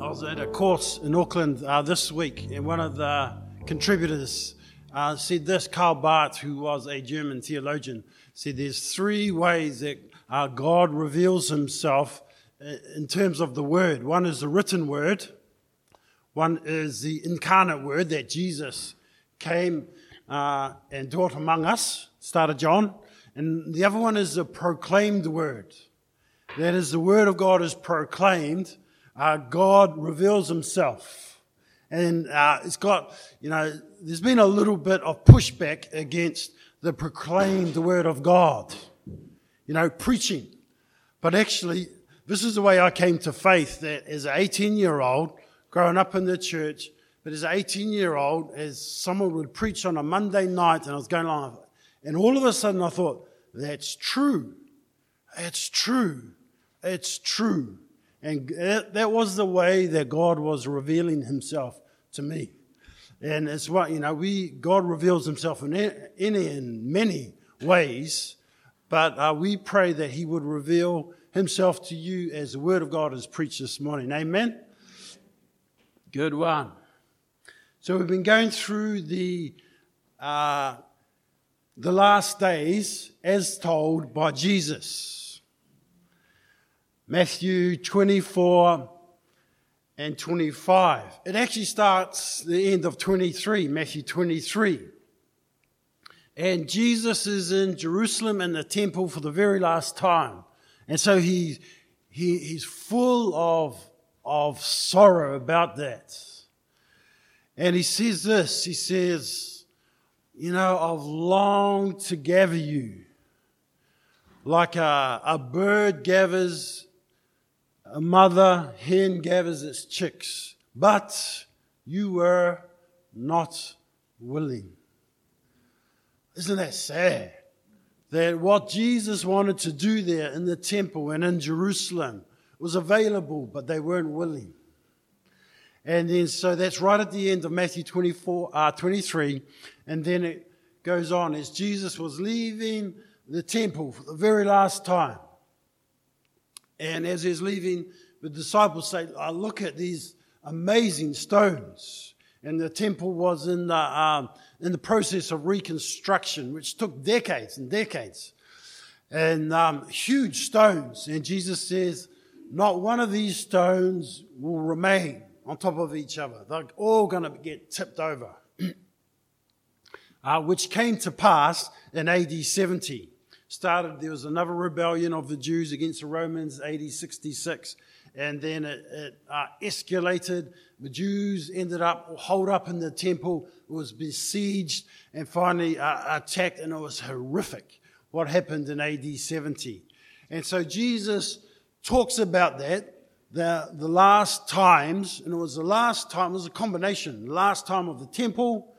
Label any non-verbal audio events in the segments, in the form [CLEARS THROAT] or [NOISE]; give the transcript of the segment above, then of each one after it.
I was at a course in Auckland uh, this week, and one of the contributors uh, said this. Karl Barth, who was a German theologian, said there's three ways that uh, God reveals himself uh, in terms of the word. One is the written word, one is the incarnate word that Jesus came uh, and dwelt among us, started John, and the other one is the proclaimed word. That is, the word of God is proclaimed uh, God reveals himself. And uh, it's got, you know, there's been a little bit of pushback against the proclaimed word of God, you know, preaching. But actually, this is the way I came to faith that as an 18 year old, growing up in the church, but as an 18 year old, as someone would preach on a Monday night, and I was going along, and all of a sudden I thought, that's true. It's true. It's true. And that was the way that God was revealing himself to me. And it's what, you know, we, God reveals himself in any in many ways, but uh, we pray that he would reveal himself to you as the word of God is preached this morning. Amen? Good one. So we've been going through the, uh, the last days as told by Jesus. Matthew 24 and 25. It actually starts the end of 23, Matthew 23. And Jesus is in Jerusalem in the temple for the very last time. And so he, he, he's full of, of sorrow about that. And he says this, he says, you know, I've longed to gather you like a, a bird gathers a mother hen gathers its chicks, but you were not willing. Isn't that sad? That what Jesus wanted to do there in the temple and in Jerusalem was available, but they weren't willing. And then, so that's right at the end of Matthew 24, uh, 23. And then it goes on as Jesus was leaving the temple for the very last time. And as he's leaving, the disciples say, I look at these amazing stones. And the temple was in the, um, in the process of reconstruction, which took decades and decades. And um, huge stones. And Jesus says, Not one of these stones will remain on top of each other. They're all going to get tipped over. [CLEARS THROAT] uh, which came to pass in AD 70 started, there was another rebellion of the Jews against the Romans, AD 66. And then it, it uh, escalated. The Jews ended up holed up in the temple, was besieged, and finally uh, attacked, and it was horrific what happened in AD 70. And so Jesus talks about that, the, the last times, and it was the last time, it was a combination, the last time of the temple,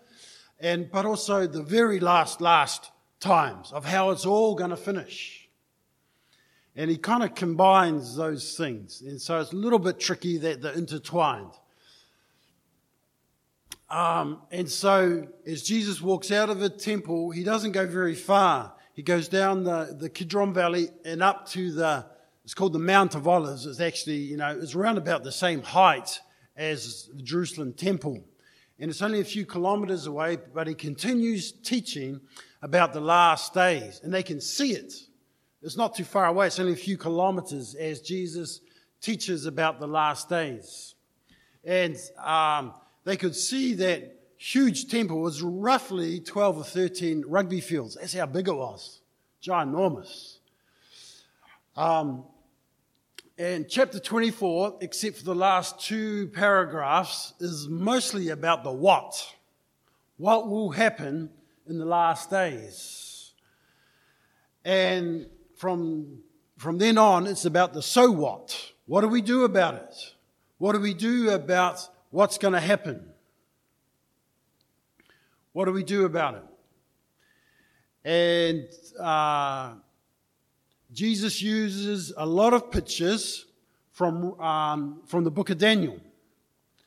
and but also the very last, last times of how it's all going to finish. And he kind of combines those things. And so it's a little bit tricky that they're intertwined. Um, and so as Jesus walks out of the temple, he doesn't go very far. He goes down the, the Kidron Valley and up to the, it's called the Mount of Olives. It's actually, you know, it's around about the same height as the Jerusalem temple. And it's only a few kilometers away, but he continues teaching about the last days, and they can see it. It's not too far away, it's only a few kilometers as Jesus teaches about the last days. And um, they could see that huge temple was roughly 12 or 13 rugby fields. That's how big it was. Ginormous. Um, and chapter 24, except for the last two paragraphs, is mostly about the what. What will happen in the last days. And from, from then on, it's about the so what. What do we do about it? What do we do about what's going to happen? What do we do about it? And uh, Jesus uses a lot of pictures from, um, from the book of Daniel,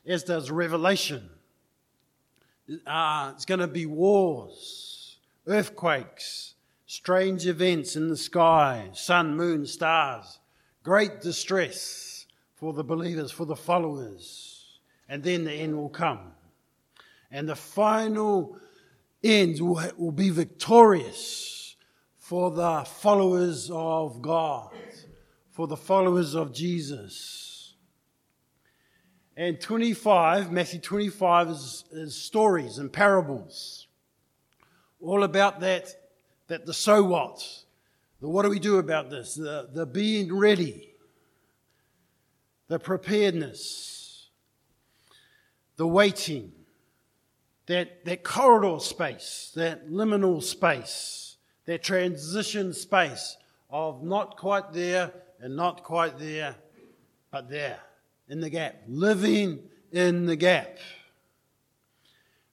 as does Revelation. Uh, it's going to be wars, earthquakes, strange events in the sky, sun, moon, stars, great distress, for the believers, for the followers, and then the end will come. And the final end will, will be victorious for the followers of God, for the followers of Jesus. And 25, Matthew 25 is, is stories and parables. All about that, that the so what, the what do we do about this, the, the being ready, the preparedness, the waiting, that, that corridor space, that liminal space, that transition space of not quite there and not quite there, but there, in the gap, living in the gap,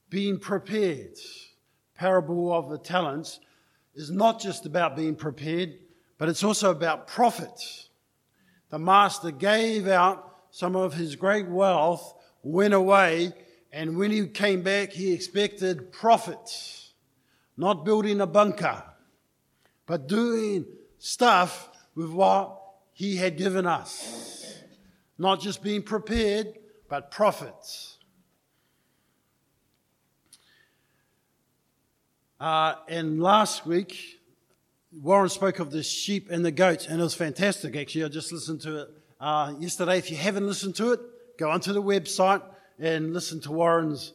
being prepared. Parable of the talents is not just about being prepared, but it's also about profit. The master gave out some of his great wealth, went away, and when he came back, he expected profit, not building a bunker, but doing stuff with what he had given us. Not just being prepared, but profits. Uh, and last week, Warren spoke of the sheep and the goats, and it was fantastic, actually. I just listened to it uh, yesterday. If you haven't listened to it, go onto the website and listen to Warren's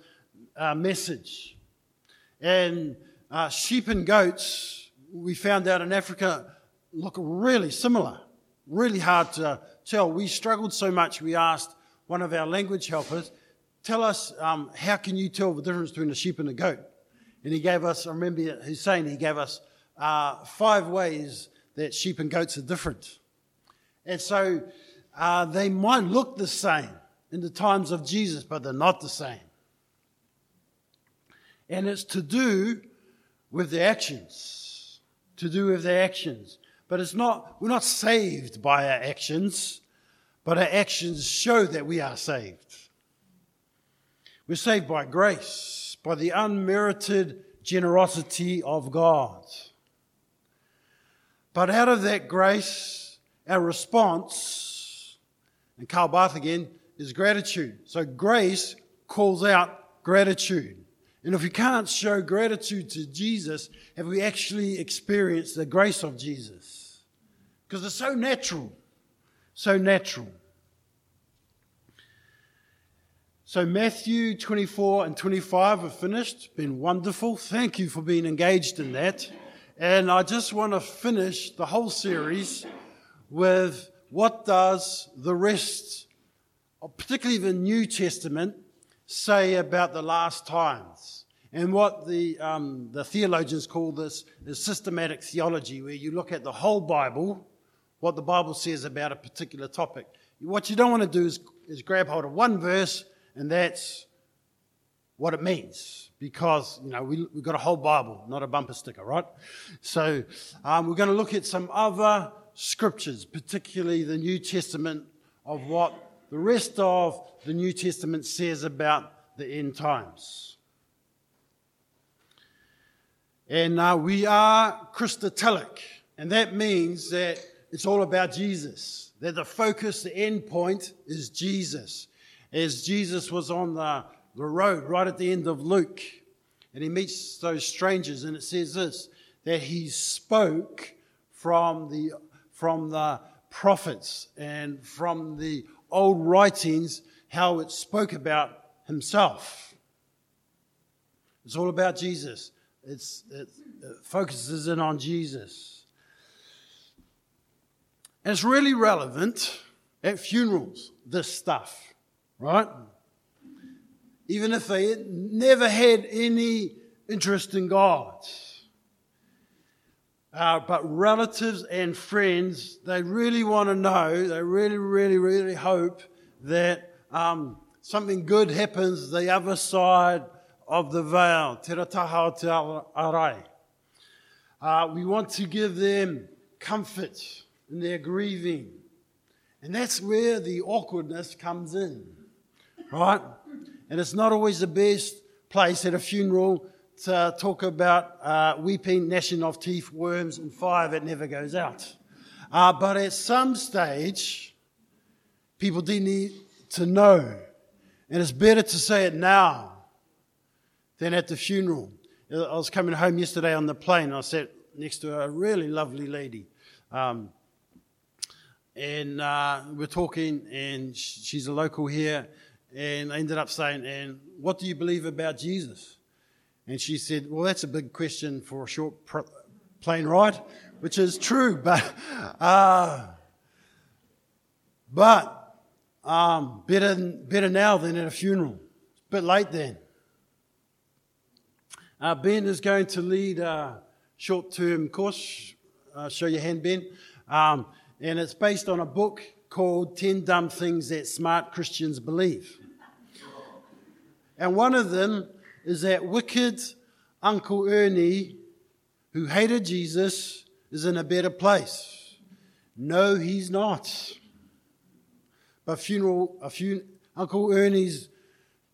uh, message. And uh, sheep and goats, we found out in Africa, look really similar, really hard to tell. We struggled so much, we asked one of our language helpers, tell us, um, how can you tell the difference between a sheep and a goat? And he gave us, I remember he's saying he gave us uh, five ways that sheep and goats are different. And so uh, they might look the same, in the times of Jesus, but they're not the same. And it's to do with the actions, to do with the actions. But it's not, we're not saved by our actions, but our actions show that we are saved. We're saved by grace, by the unmerited generosity of God. But out of that grace, our response, and Karl Barth again, is gratitude. So grace calls out gratitude. And if we can't show gratitude to Jesus, have we actually experienced the grace of Jesus? Because it's so natural. So natural. So Matthew 24 and 25 are finished. Been wonderful. Thank you for being engaged in that. And I just want to finish the whole series with what does the rest particularly the New Testament, say about the last times. And what the, um, the theologians call this is systematic theology, where you look at the whole Bible, what the Bible says about a particular topic. What you don't want to do is, is grab hold of one verse, and that's what it means. Because, you know, we, we've got a whole Bible, not a bumper sticker, right? So um, we're going to look at some other scriptures, particularly the New Testament, of what the rest of the New Testament says about the end times. And uh, we are Christotelic, and that means that it's all about Jesus, that the focus, the end point is Jesus. As Jesus was on the, the road right at the end of Luke, and he meets those strangers, and it says this that he spoke from the, from the prophets and from the old writings how it spoke about himself. It's all about Jesus. It's, it, it focuses in on Jesus. It's really relevant at funerals, this stuff, right? Even if they never had any interest in God. Uh, but relatives and friends, they really want to know, they really, really, really hope that um, something good happens the other side of the veil. Te te arai. Uh, we want to give them comfort in their grieving. And that's where the awkwardness comes in, right? And it's not always the best place at a funeral to talk about uh, weeping, gnashing of teeth, worms, and fire that never goes out. Uh, but at some stage, people do need to know. And it's better to say it now than at the funeral. I was coming home yesterday on the plane. I sat next to a really lovely lady. Um, and uh, we're talking, and she's a local here. And I ended up saying, And what do you believe about Jesus? And she said, Well, that's a big question for a short pr- plane ride, which is true, [LAUGHS] but, uh, but um, better, better now than at a funeral. It's a bit late then. Uh, ben is going to lead a short term course. Show your hand, Ben. Um, and it's based on a book called 10 Dumb Things That Smart Christians Believe. And one of them is that wicked Uncle Ernie, who hated Jesus, is in a better place. No, he's not. But funeral, a fun, Uncle Ernie's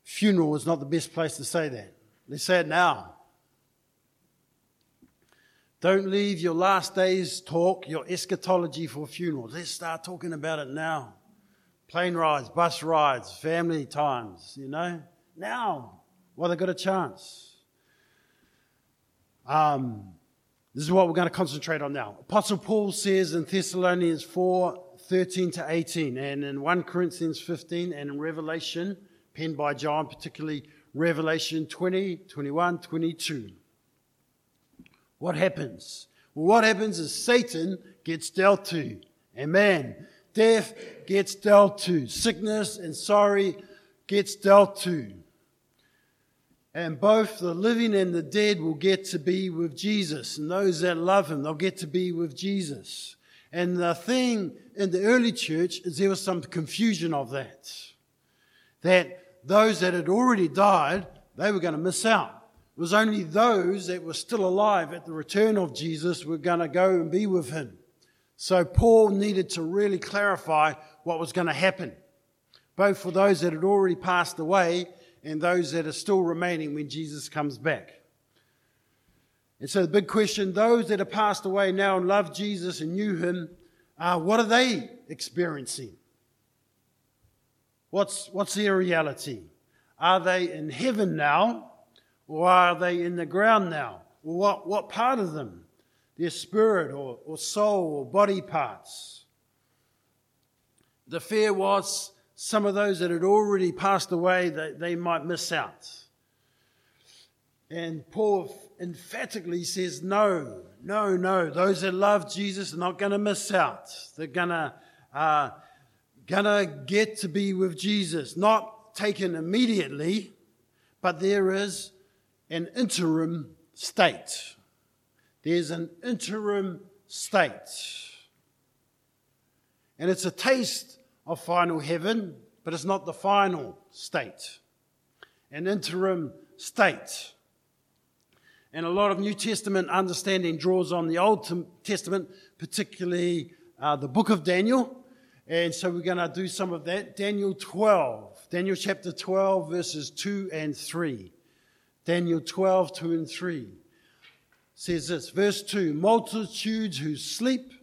funeral is not the best place to say that. Let's say it now. Don't leave your last day's talk, your eschatology for funerals. Let's start talking about it now. Plane rides, bus rides, family times, you know? Now, while they've got a chance. Um, this is what we're going to concentrate on now. Apostle Paul says in Thessalonians 4 13 to 18, and in 1 Corinthians 15, and in Revelation, penned by John, particularly Revelation 20, 21, 22. What happens? Well, what happens is Satan gets dealt to. Amen. Death gets dealt to. Sickness and sorry gets dealt to. And both the living and the dead will get to be with Jesus. And those that love him, they'll get to be with Jesus. And the thing in the early church is there was some confusion of that. That those that had already died, they were going to miss out. It was only those that were still alive at the return of Jesus were going to go and be with him. So Paul needed to really clarify what was going to happen, both for those that had already passed away and those that are still remaining when Jesus comes back. And so the big question those that have passed away now and love Jesus and knew him, uh, what are they experiencing? What's, what's their reality? Are they in heaven now or are they in the ground now? What, what part of them? Their spirit or, or soul or body parts? The fear was some of those that had already passed away, they, they might miss out. And Paul emphatically says, no, no, no. Those that love Jesus are not going to miss out. They're going to, uh, to get to be with Jesus. Not taken immediately, but there is an interim state. There's an interim state. And it's a taste of final heaven, but it's not the final state, an interim state. And a lot of New Testament understanding draws on the Old Testament, particularly uh, the book of Daniel. And so we're going to do some of that. Daniel 12, Daniel chapter 12, verses 2 and 3. Daniel 12, 2 and 3 says this, verse 2 Multitudes who sleep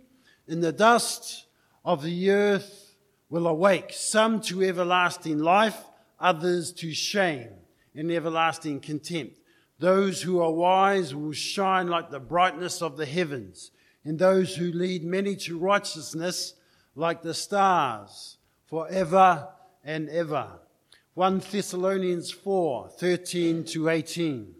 in the dust of the earth will awake, some to everlasting life, others to shame and everlasting contempt. Those who are wise will shine like the brightness of the heavens, and those who lead many to righteousness like the stars forever and ever. 1 Thessalonians 4 13 to 18.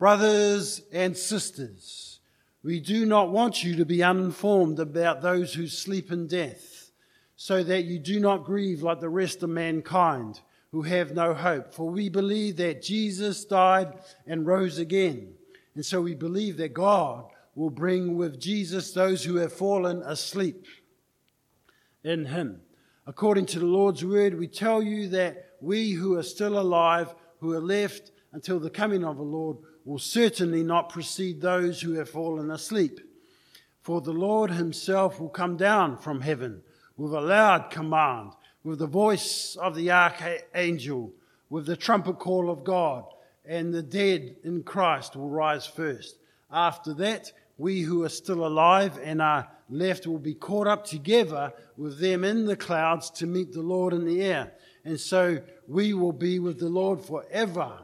Brothers and sisters, we do not want you to be uninformed about those who sleep in death so that you do not grieve like the rest of mankind who have no hope. For we believe that Jesus died and rose again. And so we believe that God will bring with Jesus those who have fallen asleep in him. According to the Lord's word, we tell you that we who are still alive, who are left until the coming of the Lord, will certainly not precede those who have fallen asleep. For the Lord himself will come down from heaven with a loud command, with the voice of the archangel, with the trumpet call of God, and the dead in Christ will rise first. After that, we who are still alive and are left will be caught up together with them in the clouds to meet the Lord in the air. And so we will be with the Lord forever.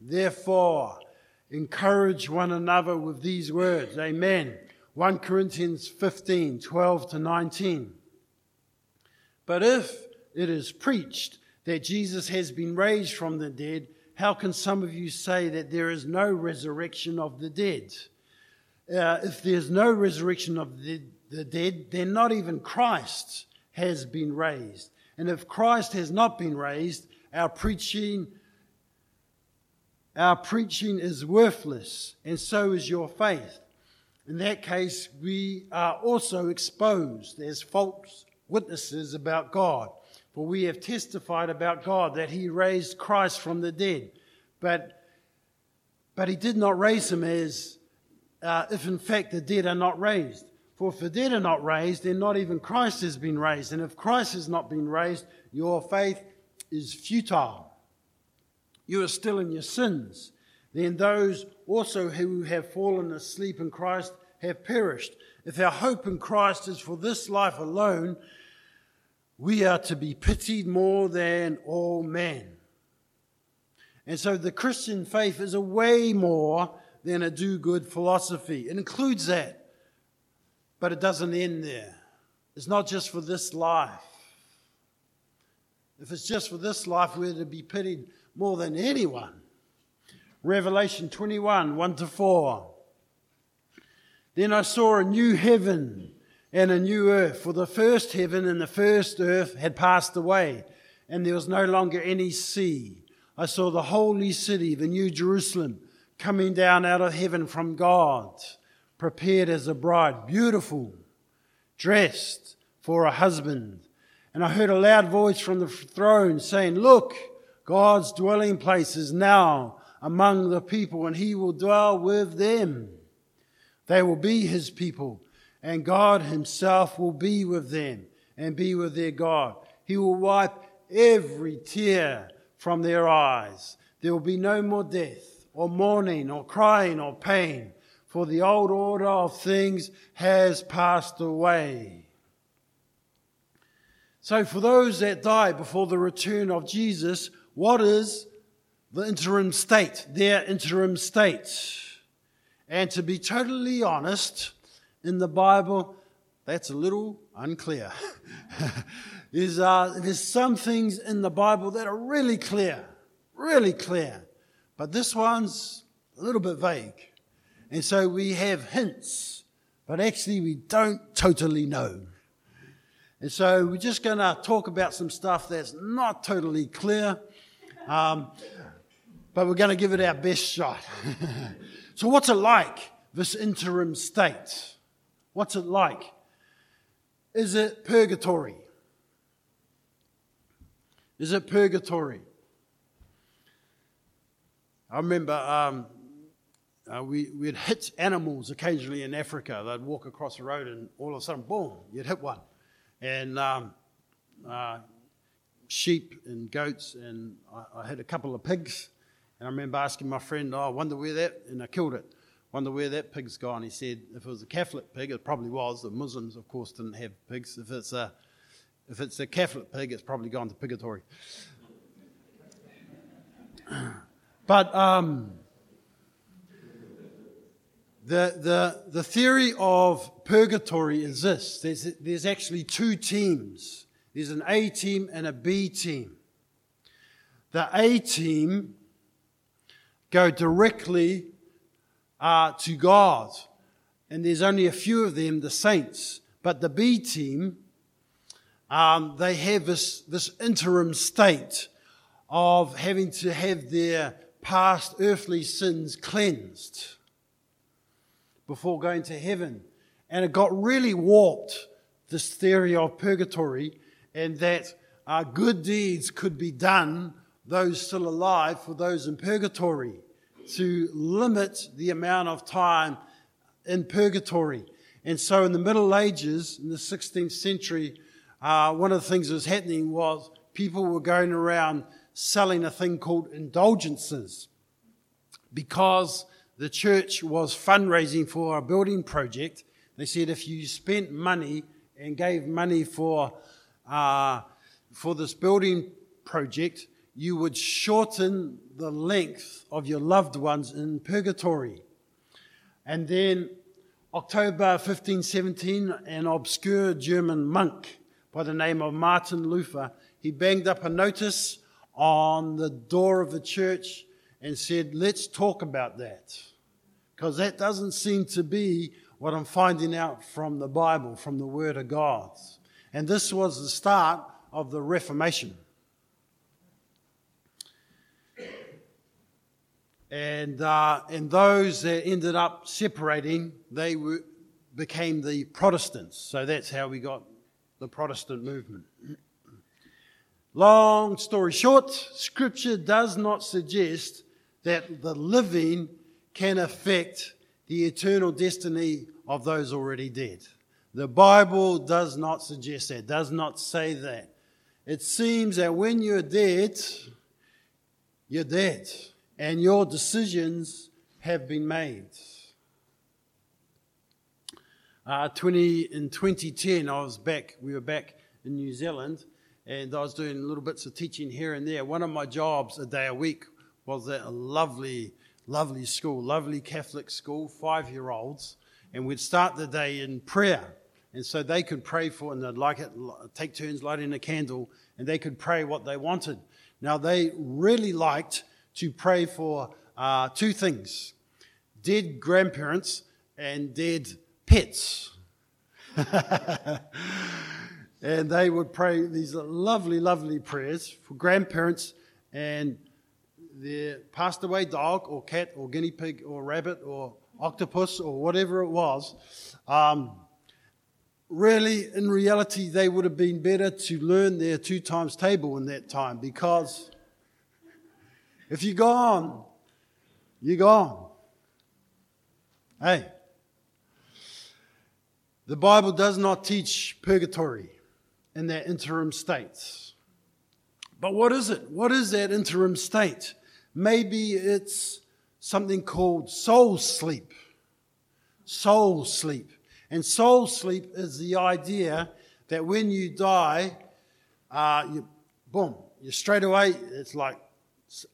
Therefore, encourage one another with these words. Amen. 1 Corinthians 15, 12 to 19. But if it is preached that Jesus has been raised from the dead, how can some of you say that there is no resurrection of the dead? Uh, if there's no resurrection of the, the dead, then not even Christ has been raised. And if Christ has not been raised, our preaching our preaching is worthless, and so is your faith. In that case, we are also exposed as false witnesses about God. For we have testified about God that he raised Christ from the dead. But, but he did not raise him as uh, if in fact the dead are not raised. For if the dead are not raised, then not even Christ has been raised. And if Christ has not been raised, your faith is futile. You are still in your sins. Then those also who have fallen asleep in Christ have perished. If our hope in Christ is for this life alone, we are to be pitied more than all men. And so the Christian faith is a way more than a do good philosophy. It includes that, but it doesn't end there. It's not just for this life. If it's just for this life, we're to be pitied more than anyone. Revelation 21 1 to 4. Then I saw a new heaven and a new earth, for the first heaven and the first earth had passed away, and there was no longer any sea. I saw the holy city, the new Jerusalem, coming down out of heaven from God, prepared as a bride, beautiful, dressed for a husband. And I heard a loud voice from the throne saying, Look, God's dwelling place is now among the people, and he will dwell with them. They will be his people and God Himself will be with them and be with their God. He will wipe every tear from their eyes. There will be no more death, or mourning, or crying, or pain, for the old order of things has passed away. So, for those that die before the return of Jesus, what is the interim state, their interim state? And to be totally honest, in the Bible, that's a little unclear. [LAUGHS] there's, uh, there's some things in the Bible that are really clear, really clear. But this one's a little bit vague. And so we have hints, but actually we don't totally know. And so we're just going to talk about some stuff that's not totally clear, um, but we're going to give it our best shot. [LAUGHS] so, what's it like, this interim state? What's it like? Is it purgatory? Is it purgatory? I remember um, uh, we, we'd hit animals occasionally in Africa. They'd walk across the road and all of a sudden, boom, you'd hit one. And um, uh, sheep and goats, and I, I, had a couple of pigs. And I remember asking my friend, oh, I wonder where that, and I killed it. Wonder where that pig's gone. He said, if it was a Catholic pig, it probably was. The Muslims, of course, didn't have pigs. If it's a, if it's a Catholic pig, it's probably gone to purgatory. [CLEARS THROAT] but um, the, the, the theory of purgatory is this there's, there's actually two teams there's an A team and a B team. The A team go directly uh, to God. And there's only a few of them, the saints. But the B team, um, they have this, this interim state of having to have their past earthly sins cleansed before going to heaven. And it got really warped, this theory of purgatory, and that uh, good deeds could be done, those still alive, for those in purgatory to limit the amount of time in purgatory. And so in the Middle Ages, in the 16th century, uh, one of the things that was happening was people were going around selling a thing called indulgences because the church was fundraising for a building project. They said if you spent money and gave money for, uh, for this building project, you would shorten the length of your loved ones in purgatory. And then October 1517, an obscure German monk by the name of Martin Luther, he banged up a notice on the door of the church and said, let's talk about that. Because that doesn't seem to be what I'm finding out from the Bible, from the Word of God. And this was the start of the Reformation. And, uh, and those that ended up separating, they were, became the Protestants. So that's how we got the Protestant movement. Long story short, Scripture does not suggest that the living can affect the eternal destiny of those already dead. The Bible does not suggest that, does not say that. It seems that when you're dead, you're dead, and your decisions have been made. Uh, 20, in 2010, I was back, we were back in New Zealand, and I was doing little bits of teaching here and there. One of my jobs a day a week was at a lovely, lovely school, lovely Catholic school, five year olds, and we'd start the day in prayer. And so they could pray for, and they'd like it, take turns lighting a candle, and they could pray what they wanted. Now, they really liked to pray for uh, two things dead grandparents and dead pets. [LAUGHS] and they would pray these lovely, lovely prayers for grandparents and their passed away dog or cat or guinea pig or rabbit or octopus or whatever it was. Um, really, in reality, they would have been better to learn their two times table in that time because if you're gone, you're gone. Hey, the Bible does not teach purgatory in that interim state. But what is it? What is that interim state? Maybe it's something called soul sleep. Soul sleep. And soul sleep is the idea that when you die, uh, you, boom, you straight away, it's like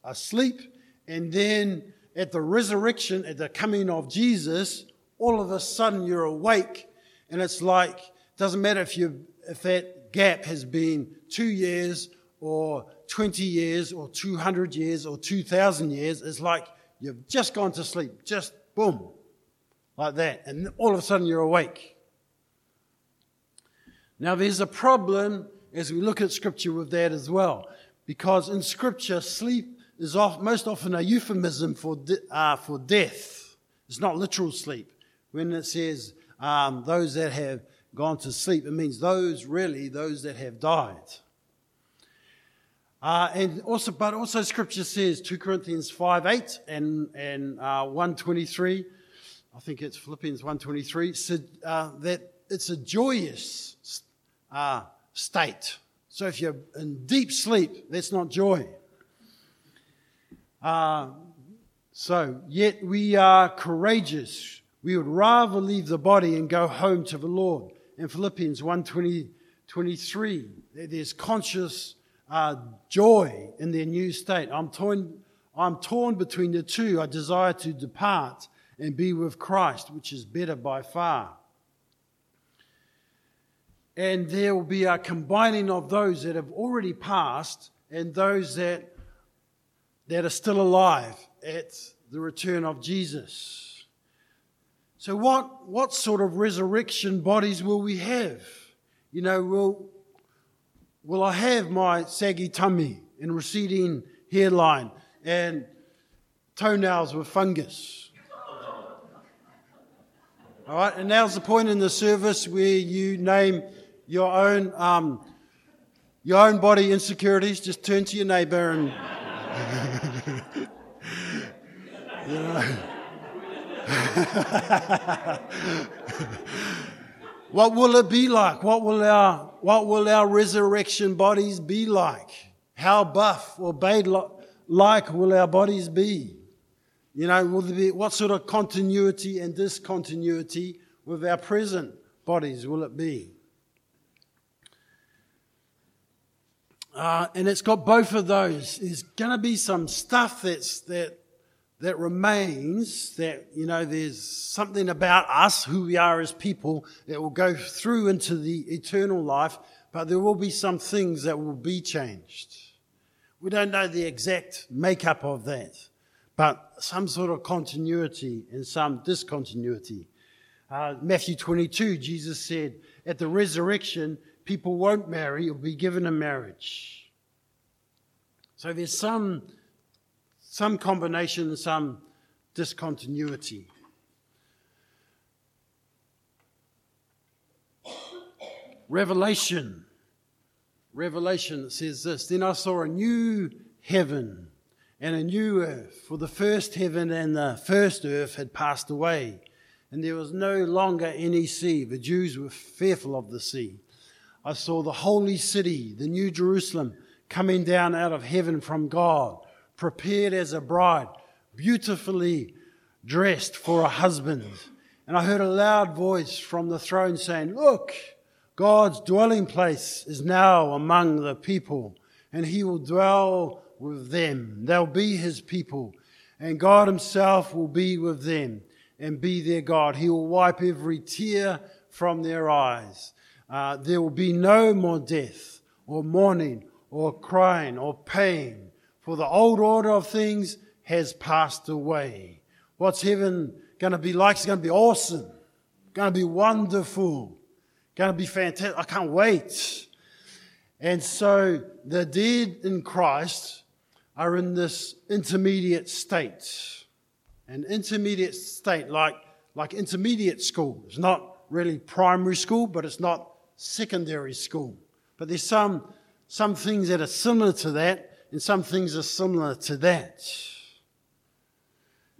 asleep. And then at the resurrection, at the coming of Jesus, all of a sudden you're awake. And it's like, doesn't matter if you, if that gap has been two years or 20 years or 200 years or 2,000 years. It's like you've just gone to sleep, just boom, like that. And all of a sudden you're awake. Now, there's a problem as we look at Scripture with that as well, because in Scripture, sleep is off, most often a euphemism for, de- uh, for death. It's not literal sleep. When it says um, those that have gone to sleep, it means those really, those that have died. Uh, and also, but also Scripture says 2 Corinthians 5 8 and, and uh, 123, I think it's Philippians 123, said, uh, that it's a joyous uh, state. So if you're in deep sleep, that's not joy. Uh, so, yet we are courageous. We would rather leave the body and go home to the Lord. In Philippians 1 23, there's conscious uh, joy in their new state. I'm torn, I'm torn between the two. I desire to depart and be with Christ, which is better by far. And there will be a combining of those that have already passed and those that, that are still alive at the return of Jesus. So, what, what sort of resurrection bodies will we have? You know, will, Will I have my saggy tummy and receding hairline and toenails with fungus? All right, and now's the point in the service where you name your own um, your own body insecurities. Just turn to your neighbour and. [LAUGHS] you know. [LAUGHS] What will it be like? What will our, what will our resurrection bodies be like? How buff or bade like will our bodies be? you know, will there be, what sort of continuity and discontinuity with our present bodies will it be? Uh, and it's got both of those. There's going to be some stuff that's, that, that remains, that, you know, there's something about us, who we are as people, that will go through into the eternal life, but there will be some things that will be changed. We don't know the exact makeup of that, but some sort of continuity and some discontinuity. Uh, Matthew 22, Jesus said, at the resurrection, people won't marry or be given a marriage. So there's some, some combination some discontinuity. Revelation. Revelation says this Then I saw a new heaven and a new earth, for the first heaven and the first earth had passed away, and there was no longer any sea. The Jews were fearful of the sea. I saw the holy city, the new Jerusalem, coming down out of heaven from God, prepared as a bride, beautifully dressed for a husband. And I heard a loud voice from the throne saying, Look, God's dwelling place is now among the people, and he will dwell with them. They'll be his people, and God himself will be with them and be their God. He will wipe every tear from their eyes. Uh, there will be no more death or mourning or crying or pain, for the old order of things has passed away. What's heaven going to be like? It's going to be awesome, going to be wonderful, going to be fantastic. I can't wait. And so the dead in Christ are in this intermediate state. An intermediate state, like, like intermediate school. It's not really primary school, but it's not secondary school. But there's some, some things that are similar to that, and some things are similar to that.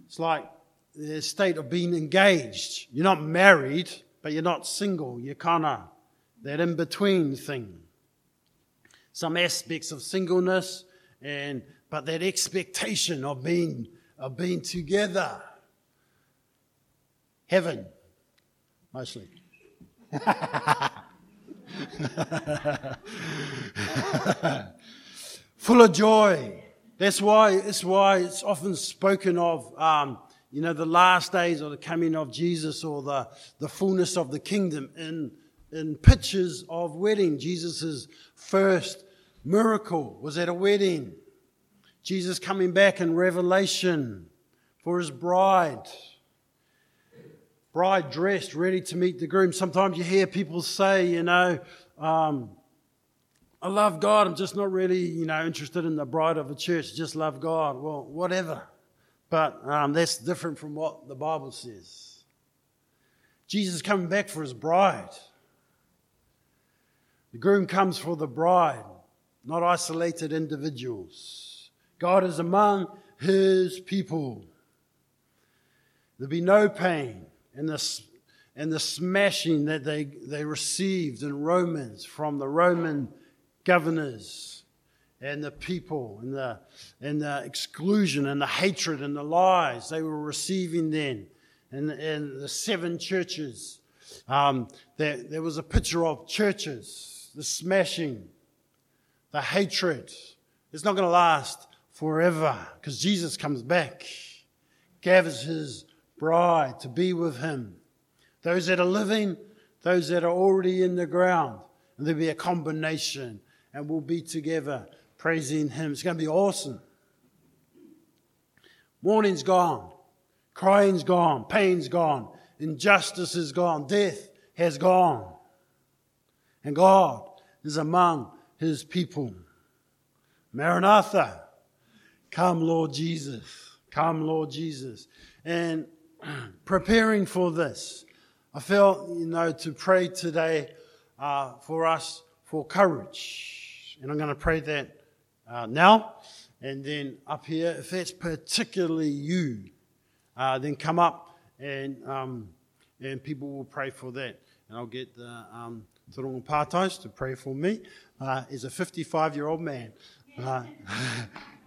It's like the state of being engaged. You're not married, but you're not single. You're kind of that in between thing. Some aspects of singleness, and but that expectation of being of being together. Heaven, mostly. [LAUGHS] Full of joy. That's why, that's why it's often spoken of, um, you know, the last days or the coming of Jesus or the, the fullness of the kingdom in, in pictures of wedding. Jesus' first miracle was at a wedding. Jesus coming back in Revelation for his bride bride dressed, ready to meet the groom. Sometimes you hear people say, you know, um, I love God. I'm just not really, you know, interested in the bride of a church. Just love God. Well, whatever. But um, that's different from what the Bible says. Jesus is coming back for his bride. The groom comes for the bride, not isolated individuals. God is among his people. There'll be no pain, and the, and the smashing that they, they received in Romans from the Roman governors and the people and the, and the exclusion and the hatred and the lies they were receiving then. And, and the seven churches, um, there, there was a picture of churches, the smashing, the hatred. It's not going to last forever because Jesus comes back, gathers his bride to be with him. Those that are living, those that are already in the ground. And there'll be a combination and we'll be together praising him. It's going to be awesome. Mourning's gone. Crying's gone. Pain's gone. Injustice is gone. Death has gone. And God is among his people. Maranatha. Come, Lord Jesus. Come, Lord Jesus. And [CLEARS THROAT] preparing for this, I felt, you know, to pray today uh, for us for courage. And I'm going to pray that uh, now. And then up here, if that's particularly you, uh, then come up and, um, and people will pray for that. And I'll get the um, Torongo to pray for me uh, as a 55 year old man. Uh, [LAUGHS]